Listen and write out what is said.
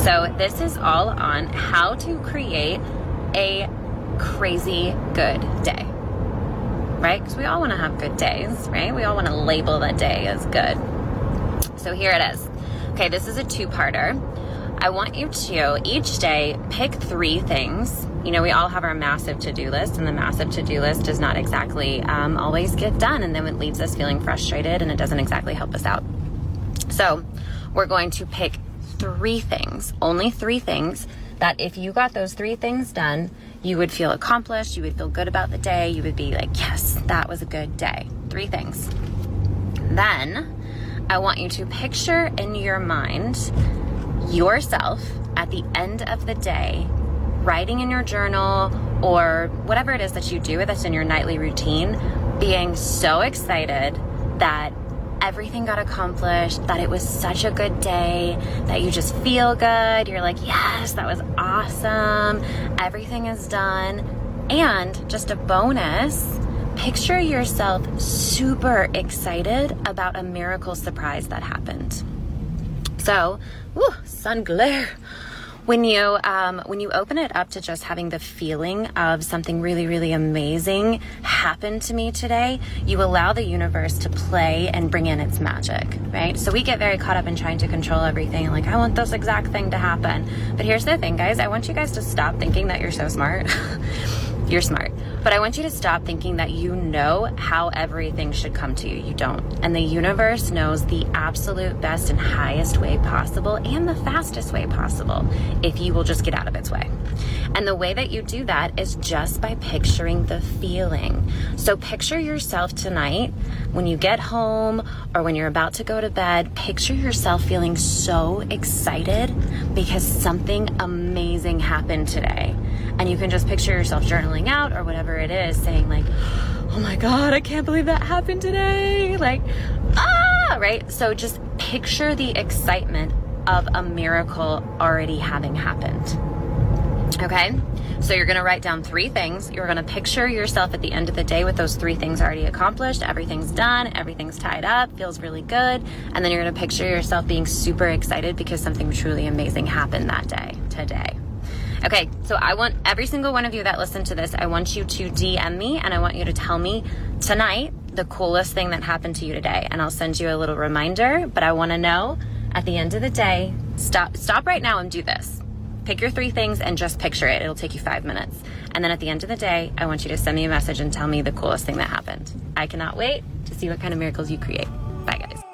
So, this is all on how to create a crazy good day, right? Because we all want to have good days, right? We all want to label the day as good. So, here it is. Okay, this is a two parter. I want you to each day pick three things. You know, we all have our massive to do list, and the massive to do list does not exactly um, always get done, and then it leaves us feeling frustrated and it doesn't exactly help us out. So, we're going to pick three things, only three things, that if you got those three things done, you would feel accomplished, you would feel good about the day, you would be like, yes, that was a good day. Three things. Then, I want you to picture in your mind yourself at the end of the day writing in your journal or whatever it is that you do that's in your nightly routine, being so excited that everything got accomplished, that it was such a good day, that you just feel good. You're like, yes, that was awesome. Everything is done. And just a bonus, picture yourself super excited about a miracle surprise that happened. So, woo, sun glare. When you um, when you open it up to just having the feeling of something really really amazing happen to me today, you allow the universe to play and bring in its magic, right? So we get very caught up in trying to control everything. Like I want this exact thing to happen, but here's the thing, guys. I want you guys to stop thinking that you're so smart. you're smart. But I want you to stop thinking that you know how everything should come to you. You don't. And the universe knows the absolute best and highest way possible and the fastest way possible if you will just get out of its way. And the way that you do that is just by picturing the feeling. So picture yourself tonight when you get home or when you're about to go to bed, picture yourself feeling so excited because something amazing happened today. And you can just picture yourself journaling out or whatever it is, saying, like, oh my God, I can't believe that happened today. Like, ah, right? So just picture the excitement of a miracle already having happened. Okay? So you're to write down three things. You're to picture yourself at the end of the day with those three things already accomplished. Everything's done, everything's tied up, feels really good. And then you're to picture yourself being super excited because something truly amazing happened that day, today. Okay, so I want every single one of you that listen to this, I want you to DM me and I want you to tell me tonight the coolest thing that happened to you today. And I'll send you a little reminder, but I want to know at the end of the day, stop stop right now and do this. Pick your three things and just picture it. It'll take you 5 minutes. And then at the end of the day, I want you to send me a message and tell me the coolest thing that happened. I cannot wait to see what kind of miracles you create. Bye guys.